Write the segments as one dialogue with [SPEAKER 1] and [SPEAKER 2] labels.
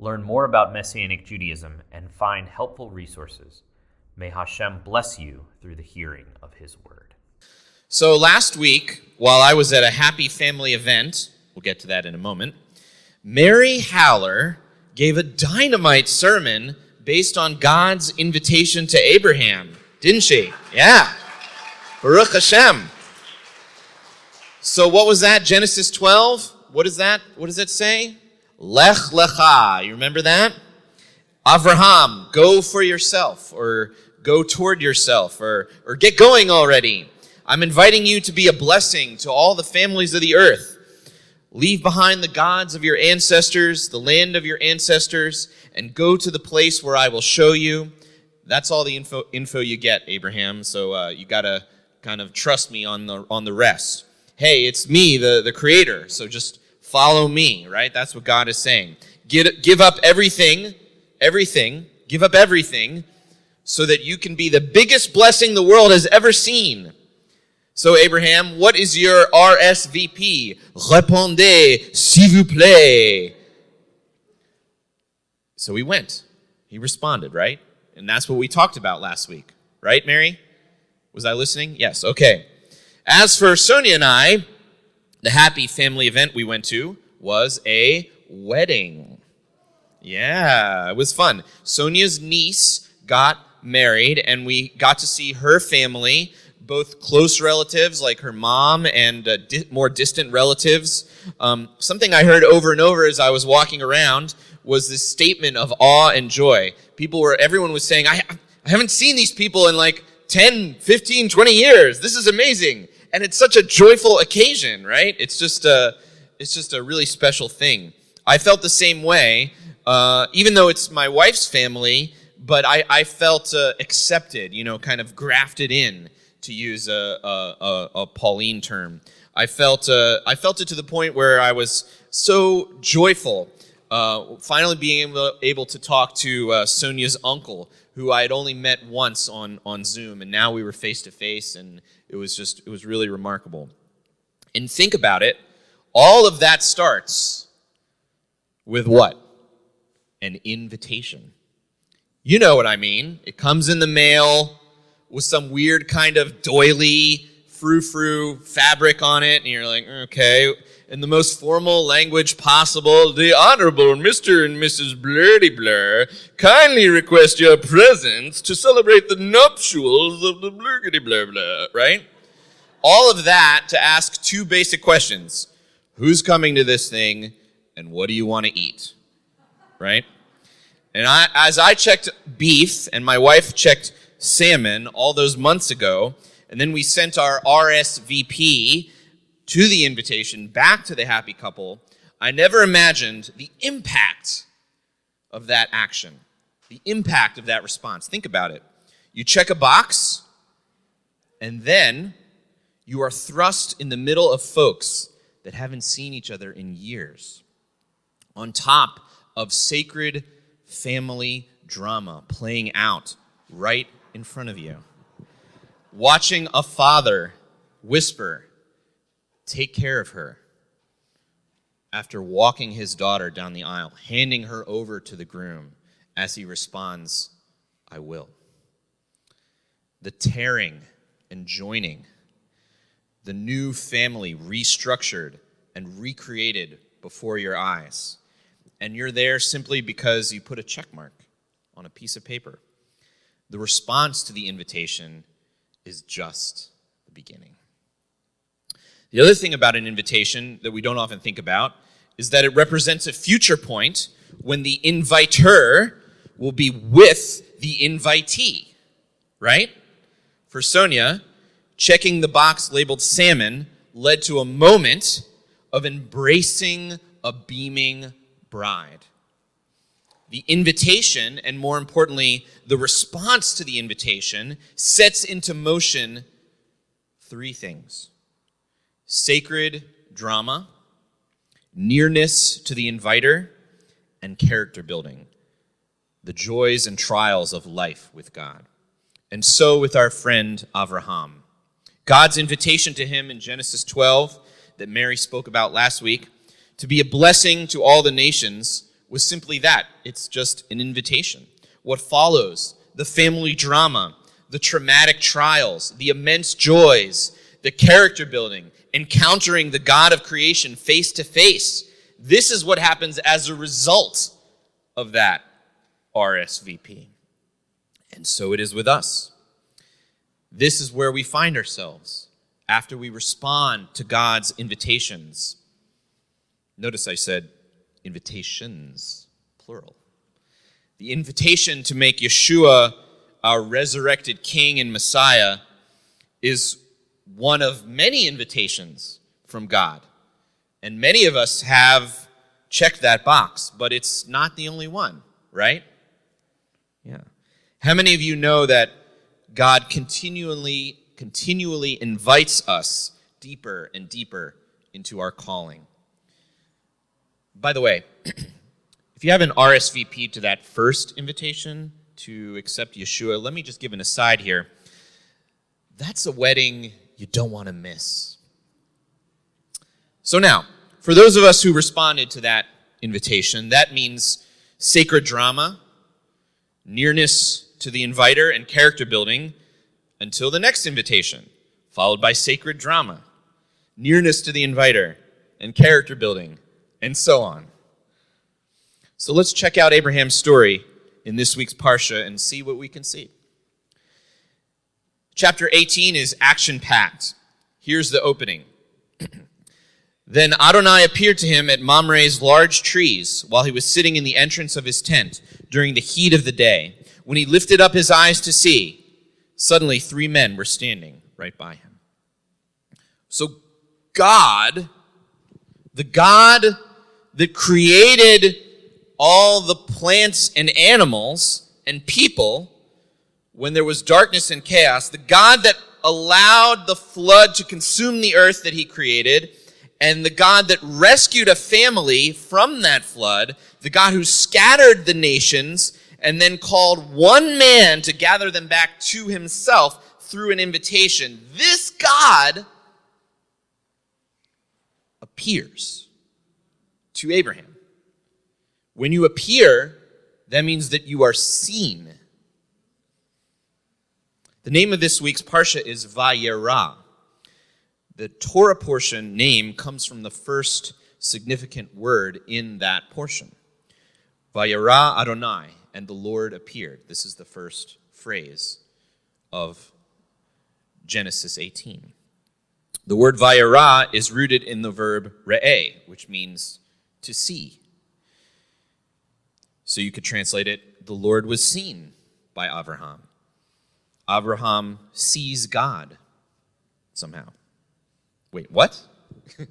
[SPEAKER 1] learn more about Messianic Judaism, and find helpful resources. May Hashem bless you through the hearing of His word.
[SPEAKER 2] So, last week, while I was at a happy family event, we'll get to that in a moment, Mary Haller gave a dynamite sermon based on God's invitation to Abraham, didn't she? Yeah. Baruch Hashem. So, what was that? Genesis 12? What is that? What does it say? Lech lecha. You remember that? Avraham, go for yourself, or go toward yourself, or, or get going already. I'm inviting you to be a blessing to all the families of the earth. Leave behind the gods of your ancestors, the land of your ancestors, and go to the place where I will show you. That's all the info, info you get, Abraham. So uh, you got to kind of trust me on the, on the rest. Hey, it's me, the, the creator. So just Follow me, right? That's what God is saying. Get, give up everything, everything, give up everything so that you can be the biggest blessing the world has ever seen. So, Abraham, what is your RSVP? Répondez, s'il vous plaît. So he went. He responded, right? And that's what we talked about last week, right, Mary? Was I listening? Yes, okay. As for Sonia and I, the happy family event we went to was a wedding. Yeah, it was fun. Sonia's niece got married, and we got to see her family, both close relatives like her mom and uh, di- more distant relatives. Um, something I heard over and over as I was walking around was this statement of awe and joy. People were, everyone was saying, I, I haven't seen these people in like 10, 15, 20 years. This is amazing and it's such a joyful occasion, right? It's just a, it's just a really special thing. I felt the same way, uh, even though it's my wife's family, but I, I felt uh, accepted, you know, kind of grafted in, to use a, a, a Pauline term. I felt, uh, I felt it to the point where I was so joyful, uh, finally being able, able to talk to uh, Sonia's uncle, who I had only met once on, on Zoom, and now we were face to face, and it was just, it was really remarkable. And think about it, all of that starts with what? An invitation. You know what I mean. It comes in the mail with some weird kind of doily, frou frou fabric on it, and you're like, okay, in the most formal language possible, the Honorable Mr. and Mrs. Blurdy Blur kindly request your presence to celebrate the nuptials of the Blurgity Blur Blur, right? All of that to ask two basic questions. Who's coming to this thing, and what do you want to eat? Right? And I, as I checked beef, and my wife checked salmon all those months ago, and then we sent our RSVP to the invitation back to the happy couple, I never imagined the impact of that action, the impact of that response. Think about it. You check a box, and then you are thrust in the middle of folks that haven't seen each other in years, on top of sacred family drama playing out right in front of you. Watching a father whisper, take care of her after walking his daughter down the aisle, handing her over to the groom as he responds, I will. The tearing and joining, the new family restructured and recreated before your eyes. And you're there simply because you put a check mark on a piece of paper. The response to the invitation is just the beginning. The other thing about an invitation that we don't often think about is that it represents a future point when the inviter will be with the invitee, right? For Sonia, checking the box labeled salmon led to a moment of embracing a beaming bride. The invitation, and more importantly, the response to the invitation, sets into motion three things sacred drama, nearness to the inviter, and character building, the joys and trials of life with God. And so with our friend Avraham. God's invitation to him in Genesis 12, that Mary spoke about last week, to be a blessing to all the nations, was simply that. It's just an invitation. What follows, the family drama, the traumatic trials, the immense joys, the character building, encountering the God of creation face to face. This is what happens as a result of that RSVP. And so it is with us. This is where we find ourselves after we respond to God's invitations. Notice I said invitations, plural. The invitation to make Yeshua our resurrected King and Messiah is one of many invitations from God. And many of us have checked that box, but it's not the only one, right? Yeah. How many of you know that God continually continually invites us deeper and deeper into our calling? By the way, if you have an RSVP to that first invitation to accept Yeshua, let me just give an aside here. That's a wedding you don't want to miss. So now, for those of us who responded to that invitation, that means sacred drama, nearness to the inviter, and character building until the next invitation, followed by sacred drama, nearness to the inviter, and character building, and so on. So let's check out Abraham's story in this week's Parsha and see what we can see. Chapter 18 is action packed. Here's the opening. then Adonai appeared to him at Mamre's large trees while he was sitting in the entrance of his tent during the heat of the day. When he lifted up his eyes to see, suddenly three men were standing right by him. So God, the God that created all the plants and animals and people, when there was darkness and chaos, the God that allowed the flood to consume the earth that he created, and the God that rescued a family from that flood, the God who scattered the nations and then called one man to gather them back to himself through an invitation. This God appears to Abraham. When you appear, that means that you are seen. The name of this week's Parsha is Vayera. The Torah portion name comes from the first significant word in that portion. Vayera Adonai, and the Lord appeared. This is the first phrase of Genesis 18. The word Vayera is rooted in the verb re'eh, which means to see. So you could translate it, the Lord was seen by Abraham. Abraham sees God somehow. Wait, what?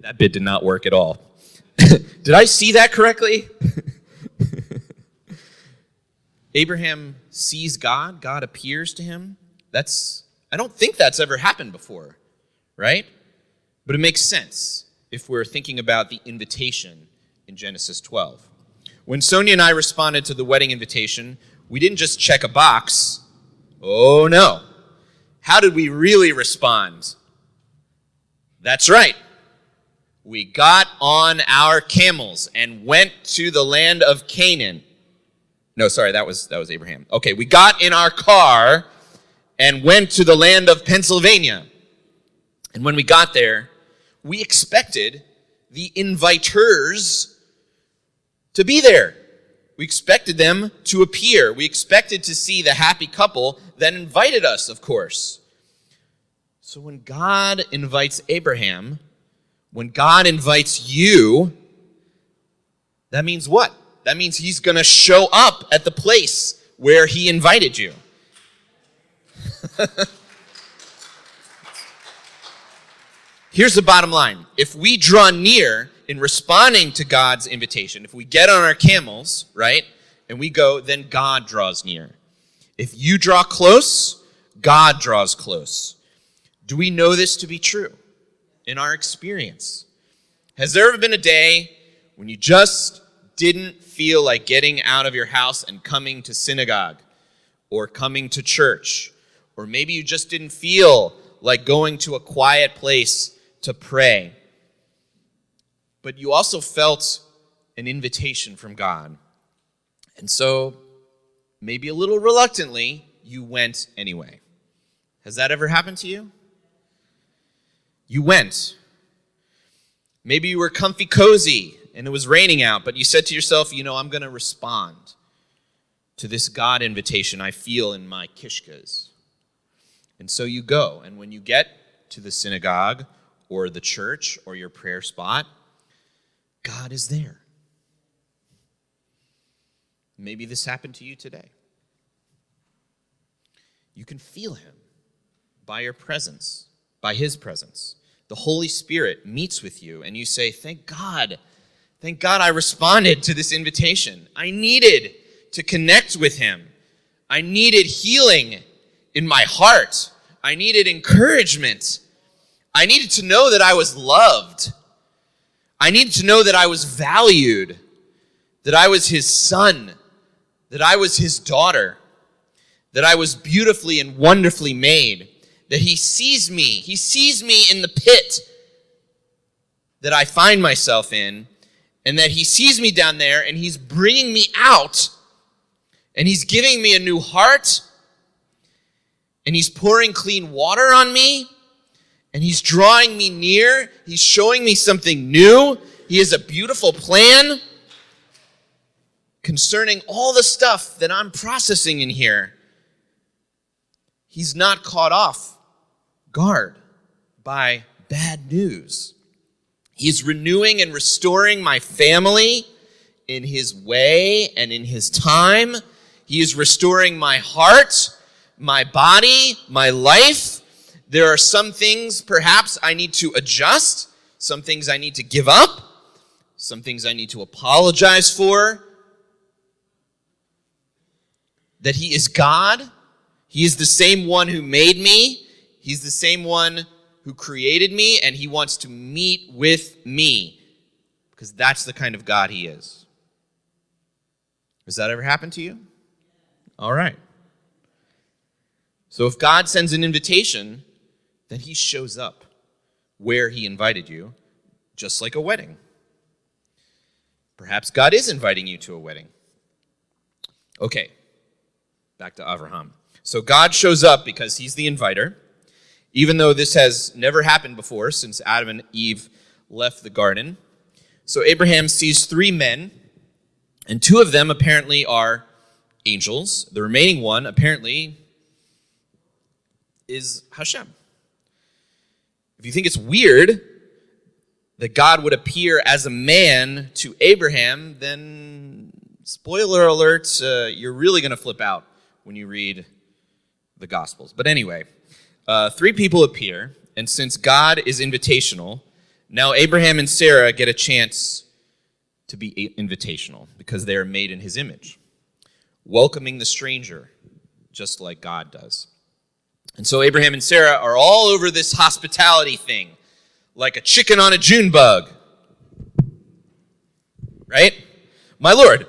[SPEAKER 2] that, bit, did not work at all. did I see that correctly? Abraham sees God, God appears to him. That's I don't think that's ever happened before, right? But it makes sense if we're thinking about the invitation in Genesis 12. When Sonia and I responded to the wedding invitation, we didn't just check a box. Oh no. How did we really respond? That's right. We got on our camels and went to the land of Canaan. No, sorry, that was that was Abraham. Okay, we got in our car and went to the land of Pennsylvania. And when we got there, we expected the inviters to be there. We expected them to appear. We expected to see the happy couple that invited us, of course. So when God invites Abraham, when God invites you, that means what? That means he's going to show up at the place where he invited you. here's the bottom line if we draw near in responding to God's invitation, if we get on our camels, right, and we go, then God draws near. If you draw close, God draws close. Do we know this to be true in our experience? Has there ever been a day when you just didn't feel like getting out of your house and coming to synagogue or coming to church? Or maybe you just didn't feel like going to a quiet place to pray. But you also felt an invitation from God. And so, maybe a little reluctantly, you went anyway. Has that ever happened to you? You went. Maybe you were comfy cozy and it was raining out, but you said to yourself, you know, I'm going to respond to this God invitation I feel in my kishkas. And so you go. And when you get to the synagogue or the church or your prayer spot, God is there. Maybe this happened to you today. You can feel Him by your presence, by His presence. The Holy Spirit meets with you, and you say, Thank God. Thank God I responded to this invitation. I needed to connect with Him. I needed healing in my heart. I needed encouragement. I needed to know that I was loved. I needed to know that I was valued, that I was his son, that I was his daughter, that I was beautifully and wonderfully made, that he sees me. He sees me in the pit that I find myself in, and that he sees me down there and he's bringing me out, and he's giving me a new heart, and he's pouring clean water on me and he's drawing me near. He's showing me something new. He has a beautiful plan concerning all the stuff that I'm processing in here. He's not caught off guard by bad news. He's renewing and restoring my family in his way and in his time. He is restoring my heart, my body, my life. There are some things perhaps I need to adjust, some things I need to give up, some things I need to apologize for. That He is God, He is the same one who made me, He's the same one who created me, and He wants to meet with me because that's the kind of God He is. Has that ever happened to you? All right. So if God sends an invitation, then he shows up where he invited you, just like a wedding. Perhaps God is inviting you to a wedding. Okay, back to Abraham. So God shows up because he's the inviter, even though this has never happened before since Adam and Eve left the garden. So Abraham sees three men, and two of them apparently are angels. The remaining one apparently is Hashem. If you think it's weird that God would appear as a man to Abraham, then spoiler alert, uh, you're really going to flip out when you read the Gospels. But anyway, uh, three people appear, and since God is invitational, now Abraham and Sarah get a chance to be invitational because they are made in his image, welcoming the stranger just like God does. And so Abraham and Sarah are all over this hospitality thing, like a chicken on a June bug. Right? My Lord,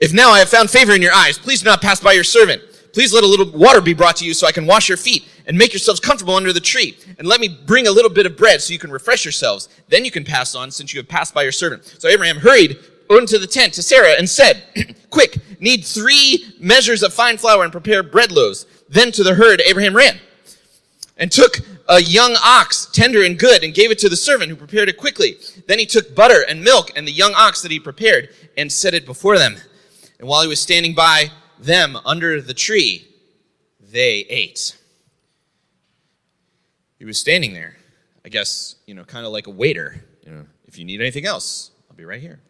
[SPEAKER 2] if now I have found favor in your eyes, please do not pass by your servant. Please let a little water be brought to you so I can wash your feet and make yourselves comfortable under the tree. And let me bring a little bit of bread so you can refresh yourselves. Then you can pass on since you have passed by your servant. So Abraham hurried into the tent to Sarah and said, Quick, need three measures of fine flour and prepare bread loaves. Then to the herd Abraham ran and took a young ox, tender and good, and gave it to the servant who prepared it quickly. Then he took butter and milk and the young ox that he prepared and set it before them. And while he was standing by them under the tree, they ate. He was standing there, I guess, you know, kind of like a waiter. You know, if you need anything else, I'll be right here.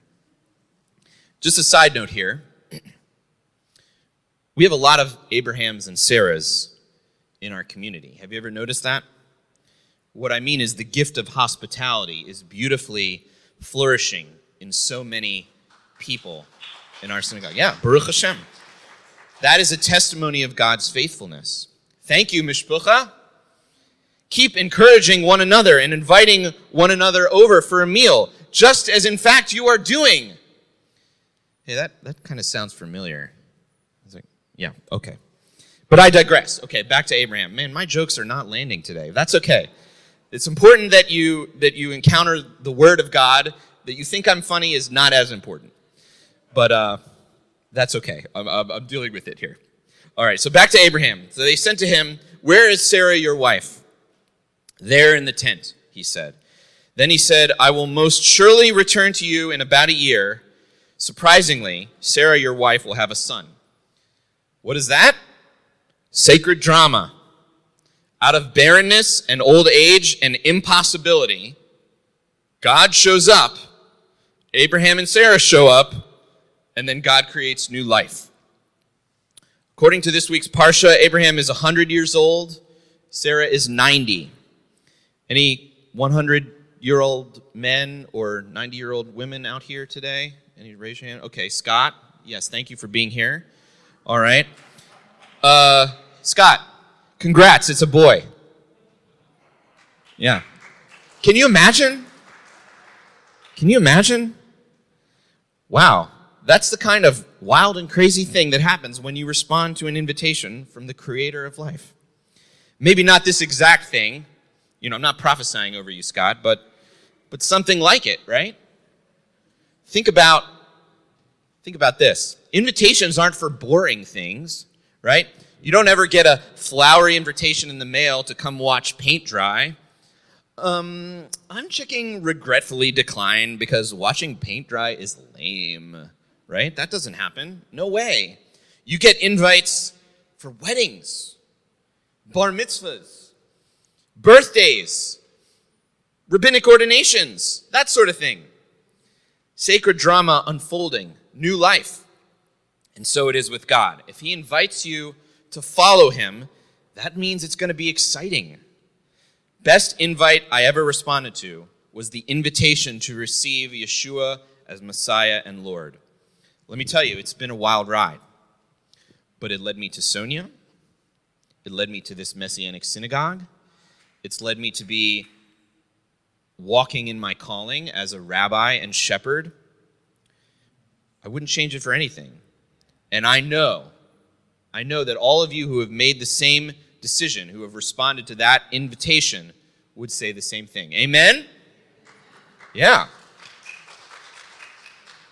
[SPEAKER 2] Just a side note here we have a lot of Abrahams and Sarahs in our community. Have you ever noticed that? What I mean is the gift of hospitality is beautifully flourishing in so many people in our synagogue. Yeah, Baruch Hashem. That is a testimony of God's faithfulness. Thank you, Mishpucha. Keep encouraging one another and inviting one another over for a meal, just as in fact you are doing. Hey, that, that kind of sounds familiar. Yeah, okay. But I digress. Okay, back to Abraham. Man, my jokes are not landing today. That's okay. It's important that you that you encounter the word of God. That you think I'm funny is not as important. But uh, that's okay. I'm, I'm, I'm dealing with it here. All right, so back to Abraham. So they sent to him, Where is Sarah, your wife? There in the tent, he said. Then he said, I will most surely return to you in about a year. Surprisingly, Sarah, your wife, will have a son. What is that? Sacred drama. Out of barrenness and old age and impossibility, God shows up. Abraham and Sarah show up, and then God creates new life. According to this week's Parsha, Abraham is 100 years old, Sarah is 90. Any 100 year old men or 90 year old women out here today? Any raise your hand? Okay, Scott. Yes, thank you for being here. All right. Uh, Scott, congrats, it's a boy. Yeah. Can you imagine? Can you imagine? Wow. That's the kind of wild and crazy thing that happens when you respond to an invitation from the creator of life. Maybe not this exact thing. You know, I'm not prophesying over you, Scott, but but something like it, right? Think about think about this. Invitations aren't for boring things, right? You don't ever get a flowery invitation in the mail to come watch paint dry. Um, I'm checking regretfully decline because watching paint dry is lame right? That doesn't happen. No way. You get invites for weddings, bar mitzvahs, birthdays, rabbinic ordinations, that sort of thing. Sacred drama unfolding, new life. And so it is with God. If He invites you to follow Him, that means it's going to be exciting. Best invite I ever responded to was the invitation to receive Yeshua as Messiah and Lord. Let me tell you, it's been a wild ride. But it led me to Sonia. It led me to this Messianic synagogue. It's led me to be walking in my calling as a rabbi and shepherd. I wouldn't change it for anything. And I know, I know that all of you who have made the same decision, who have responded to that invitation, would say the same thing. Amen? Yeah.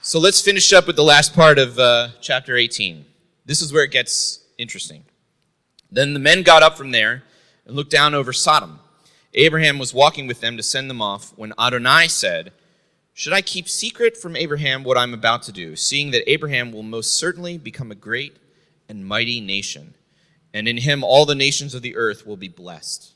[SPEAKER 2] So let's finish up with the last part of uh, chapter 18. This is where it gets interesting. Then the men got up from there and looked down over Sodom. Abraham was walking with them to send them off when Adonai said, Should I keep secret from Abraham what I'm about to do, seeing that Abraham will most certainly become a great and mighty nation, and in him all the nations of the earth will be blessed?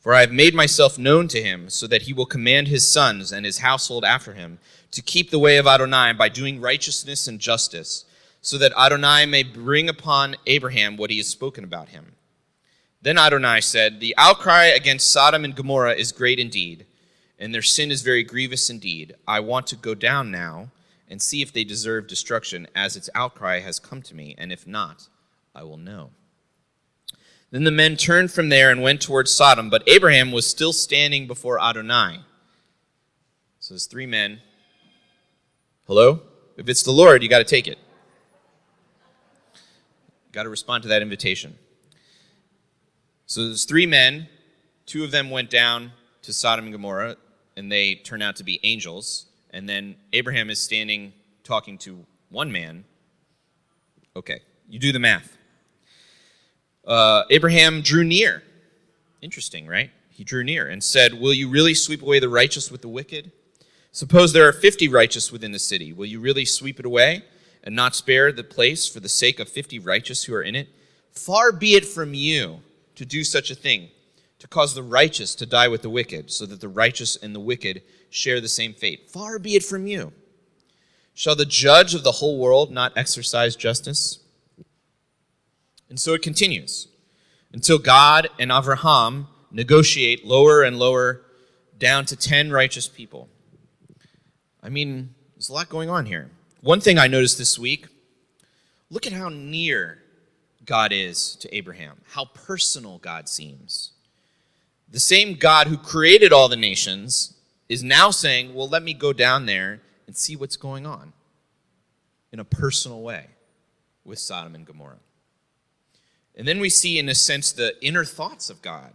[SPEAKER 2] For I have made myself known to him, so that he will command his sons and his household after him to keep the way of Adonai by doing righteousness and justice, so that Adonai may bring upon Abraham what he has spoken about him. Then Adonai said, The outcry against Sodom and Gomorrah is great indeed, and their sin is very grievous indeed. I want to go down now and see if they deserve destruction, as its outcry has come to me, and if not, I will know. Then the men turned from there and went towards Sodom, but Abraham was still standing before Adonai. So there's three men Hello? If it's the Lord, you got to take it. Got to respond to that invitation. So there's three men. Two of them went down to Sodom and Gomorrah, and they turn out to be angels. And then Abraham is standing talking to one man. Okay, you do the math. Uh, Abraham drew near. Interesting, right? He drew near and said, Will you really sweep away the righteous with the wicked? Suppose there are 50 righteous within the city. Will you really sweep it away and not spare the place for the sake of 50 righteous who are in it? Far be it from you to do such a thing, to cause the righteous to die with the wicked, so that the righteous and the wicked share the same fate. Far be it from you. Shall the judge of the whole world not exercise justice? And so it continues until God and Avraham negotiate lower and lower down to 10 righteous people. I mean, there's a lot going on here. One thing I noticed this week look at how near God is to Abraham, how personal God seems. The same God who created all the nations is now saying, Well, let me go down there and see what's going on in a personal way with Sodom and Gomorrah. And then we see, in a sense, the inner thoughts of God.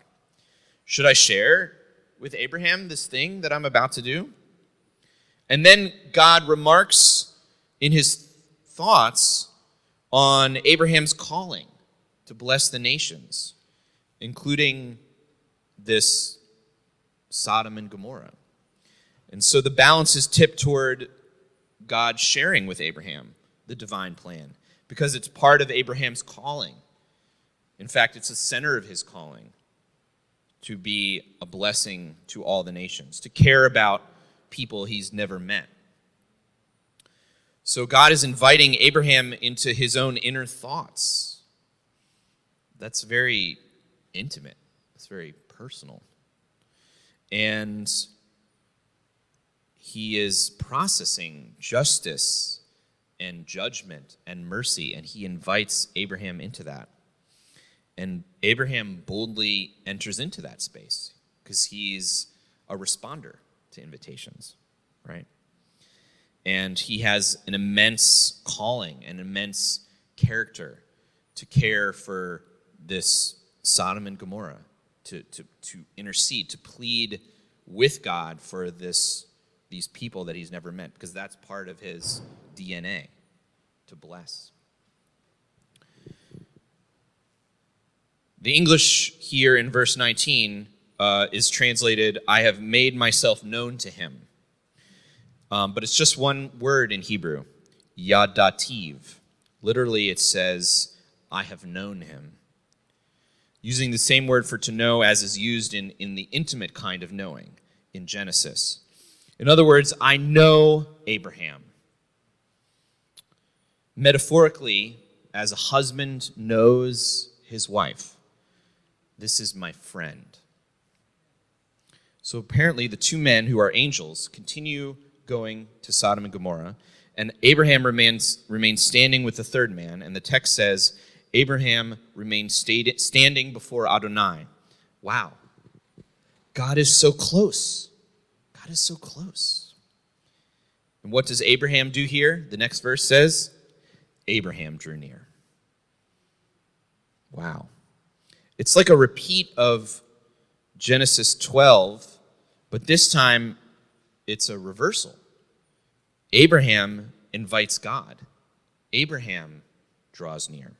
[SPEAKER 2] Should I share with Abraham this thing that I'm about to do? And then God remarks in his thoughts on Abraham's calling to bless the nations, including this Sodom and Gomorrah. And so the balance is tipped toward God sharing with Abraham the divine plan because it's part of Abraham's calling. In fact, it's the center of his calling to be a blessing to all the nations, to care about people he's never met. So God is inviting Abraham into his own inner thoughts. That's very intimate, it's very personal. And he is processing justice and judgment and mercy, and he invites Abraham into that. And Abraham boldly enters into that space because he's a responder to invitations, right? And he has an immense calling, an immense character to care for this Sodom and Gomorrah, to, to, to intercede, to plead with God for this, these people that he's never met, because that's part of his DNA to bless. The English here in verse 19 uh, is translated, I have made myself known to him. Um, but it's just one word in Hebrew, yadativ. Literally, it says, I have known him. Using the same word for to know as is used in, in the intimate kind of knowing in Genesis. In other words, I know Abraham. Metaphorically, as a husband knows his wife, this is my friend. So apparently, the two men who are angels continue going to Sodom and Gomorrah, and Abraham remains, remains standing with the third man, and the text says, Abraham remains stayed, standing before Adonai. Wow. God is so close. God is so close. And what does Abraham do here? The next verse says, Abraham drew near. Wow. It's like a repeat of Genesis 12, but this time it's a reversal. Abraham invites God, Abraham draws near.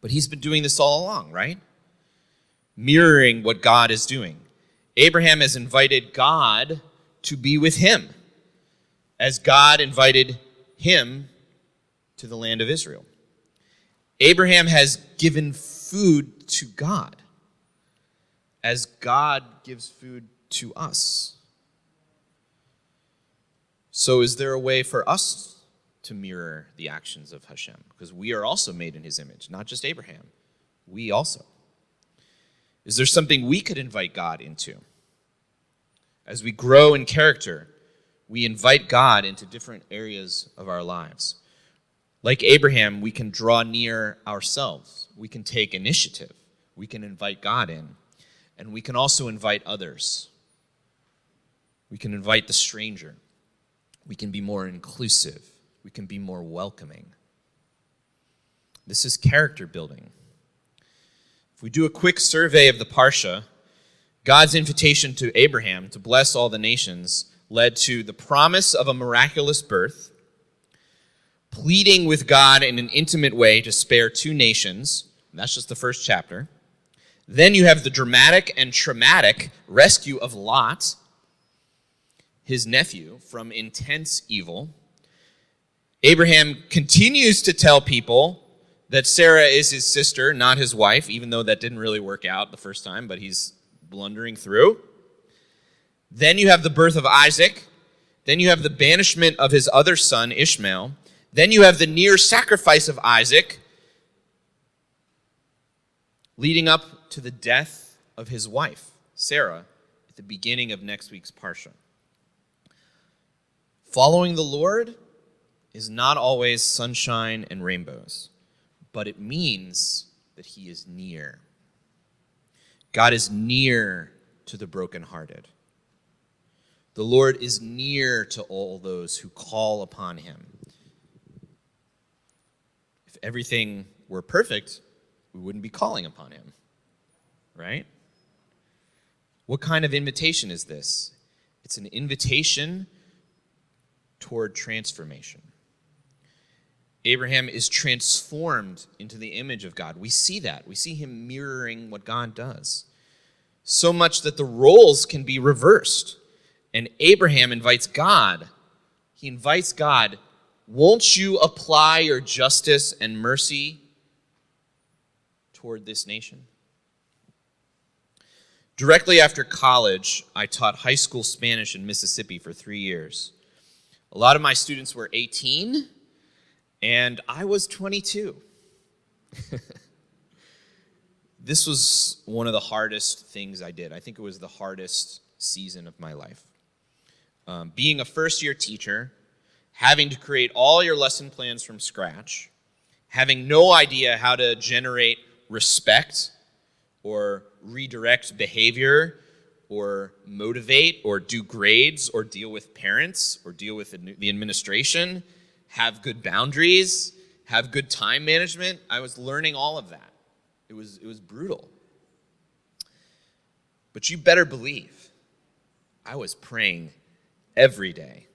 [SPEAKER 2] But he's been doing this all along, right? Mirroring what God is doing. Abraham has invited God to be with him, as God invited him to the land of Israel. Abraham has given food to God, as God gives food to us. So, is there a way for us to mirror the actions of Hashem? Because we are also made in his image, not just Abraham. We also. Is there something we could invite God into? As we grow in character, we invite God into different areas of our lives. Like Abraham, we can draw near ourselves. We can take initiative. We can invite God in. And we can also invite others. We can invite the stranger we can be more inclusive, we can be more welcoming. This is character building. If we do a quick survey of the Parsha, God's invitation to Abraham to bless all the nations led to the promise of a miraculous birth, pleading with God in an intimate way to spare two nations. That's just the first chapter. Then you have the dramatic and traumatic rescue of Lot his nephew, from intense evil. Abraham continues to tell people that Sarah is his sister, not his wife, even though that didn't really work out the first time, but he's blundering through. Then you have the birth of Isaac. Then you have the banishment of his other son, Ishmael. Then you have the near sacrifice of Isaac, leading up to the death of his wife, Sarah, at the beginning of next week's Parsha. Following the Lord is not always sunshine and rainbows, but it means that he is near. God is near to the brokenhearted. The Lord is near to all those who call upon him. If everything were perfect, we wouldn't be calling upon him, right? What kind of invitation is this? It's an invitation toward transformation. Abraham is transformed into the image of God. We see that. We see him mirroring what God does. So much that the roles can be reversed. And Abraham invites God. He invites God, won't you apply your justice and mercy toward this nation? Directly after college, I taught high school Spanish in Mississippi for three years. A lot of my students were 18, and I was 22. this was one of the hardest things I did. I think it was the hardest season of my life. Um, being a first year teacher, having to create all your lesson plans from scratch, having no idea how to generate respect or redirect behavior or motivate or do grades or deal with parents or deal with the administration, have good boundaries, have good time management. I was learning all of that. It was, it was brutal. But you better believe I was praying every day.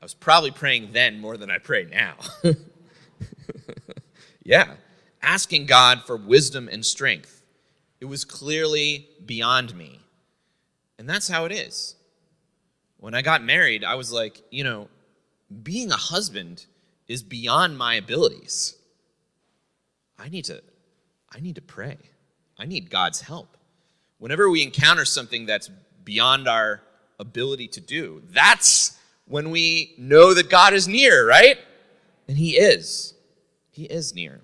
[SPEAKER 2] I was probably praying then more than I pray now. yeah, asking God for wisdom and strength. It was clearly beyond me. And that's how it is. When I got married, I was like, you know, being a husband is beyond my abilities. I need to I need to pray. I need God's help. Whenever we encounter something that's beyond our ability to do, that's when we know that God is near, right? And He is. He is near.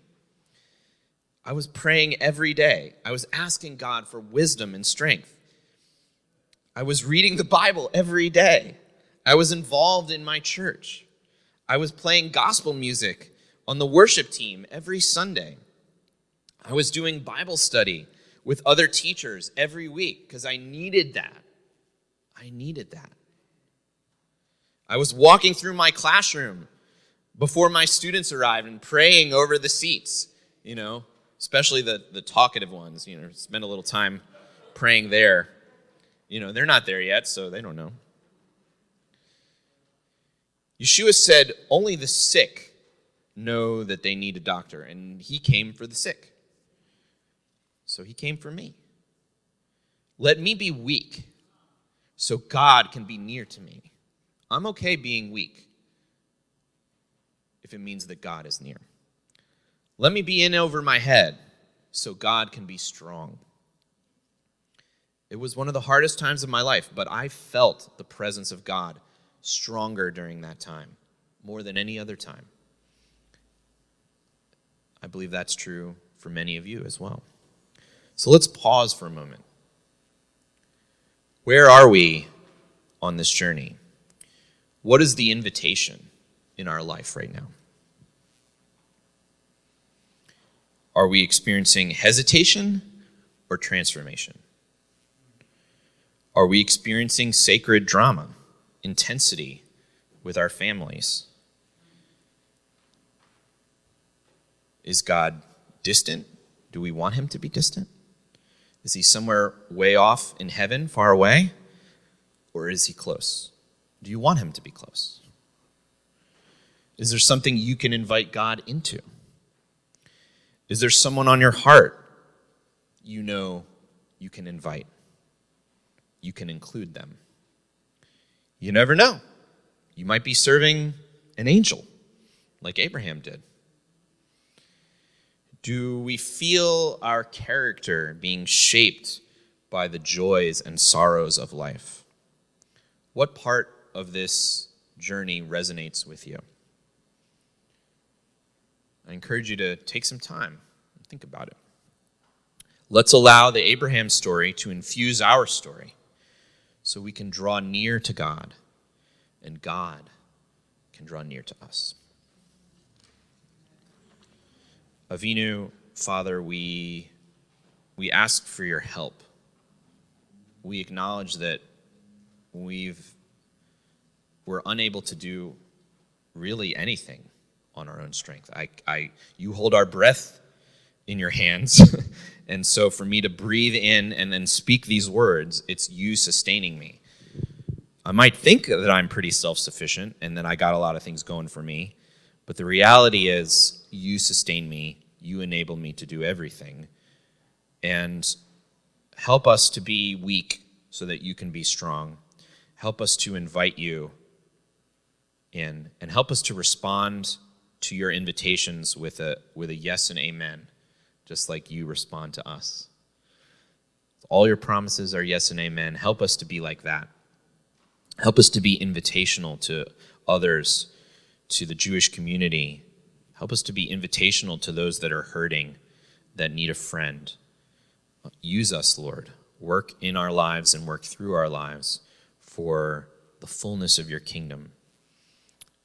[SPEAKER 2] I was praying every day. I was asking God for wisdom and strength. I was reading the Bible every day. I was involved in my church. I was playing gospel music on the worship team every Sunday. I was doing Bible study with other teachers every week because I needed that. I needed that. I was walking through my classroom before my students arrived and praying over the seats, you know, especially the, the talkative ones, you know, spend a little time praying there. You know, they're not there yet, so they don't know. Yeshua said, Only the sick know that they need a doctor, and he came for the sick. So he came for me. Let me be weak so God can be near to me. I'm okay being weak if it means that God is near. Let me be in over my head so God can be strong. It was one of the hardest times of my life, but I felt the presence of God stronger during that time, more than any other time. I believe that's true for many of you as well. So let's pause for a moment. Where are we on this journey? What is the invitation in our life right now? Are we experiencing hesitation or transformation? Are we experiencing sacred drama, intensity with our families? Is God distant? Do we want him to be distant? Is he somewhere way off in heaven, far away? Or is he close? Do you want him to be close? Is there something you can invite God into? Is there someone on your heart you know you can invite? you can include them. You never know. You might be serving an angel like Abraham did. Do we feel our character being shaped by the joys and sorrows of life? What part of this journey resonates with you? I encourage you to take some time and think about it. Let's allow the Abraham story to infuse our story so we can draw near to God and God can draw near to us. Avinu, Father, we, we ask for your help. We acknowledge that we've, we're unable to do really anything on our own strength. I, I, you hold our breath in your hands. and so for me to breathe in and then speak these words, it's you sustaining me. I might think that I'm pretty self sufficient and that I got a lot of things going for me, but the reality is you sustain me you enable me to do everything. And help us to be weak so that you can be strong. Help us to invite you in and help us to respond to your invitations with a with a yes and amen, just like you respond to us. All your promises are yes and amen. Help us to be like that. Help us to be invitational to others, to the Jewish community, Help us to be invitational to those that are hurting, that need a friend. Use us, Lord. Work in our lives and work through our lives for the fullness of your kingdom.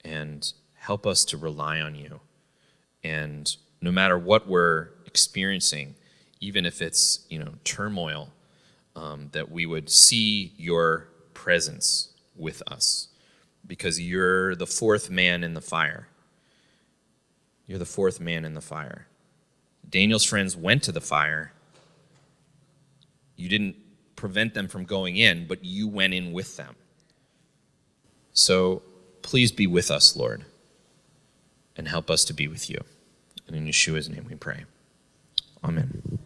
[SPEAKER 2] And help us to rely on you. And no matter what we're experiencing, even if it's you know turmoil, um, that we would see your presence with us, because you're the fourth man in the fire. You're the fourth man in the fire. Daniel's friends went to the fire. You didn't prevent them from going in, but you went in with them. So please be with us, Lord, and help us to be with you. And in Yeshua's name we pray. Amen.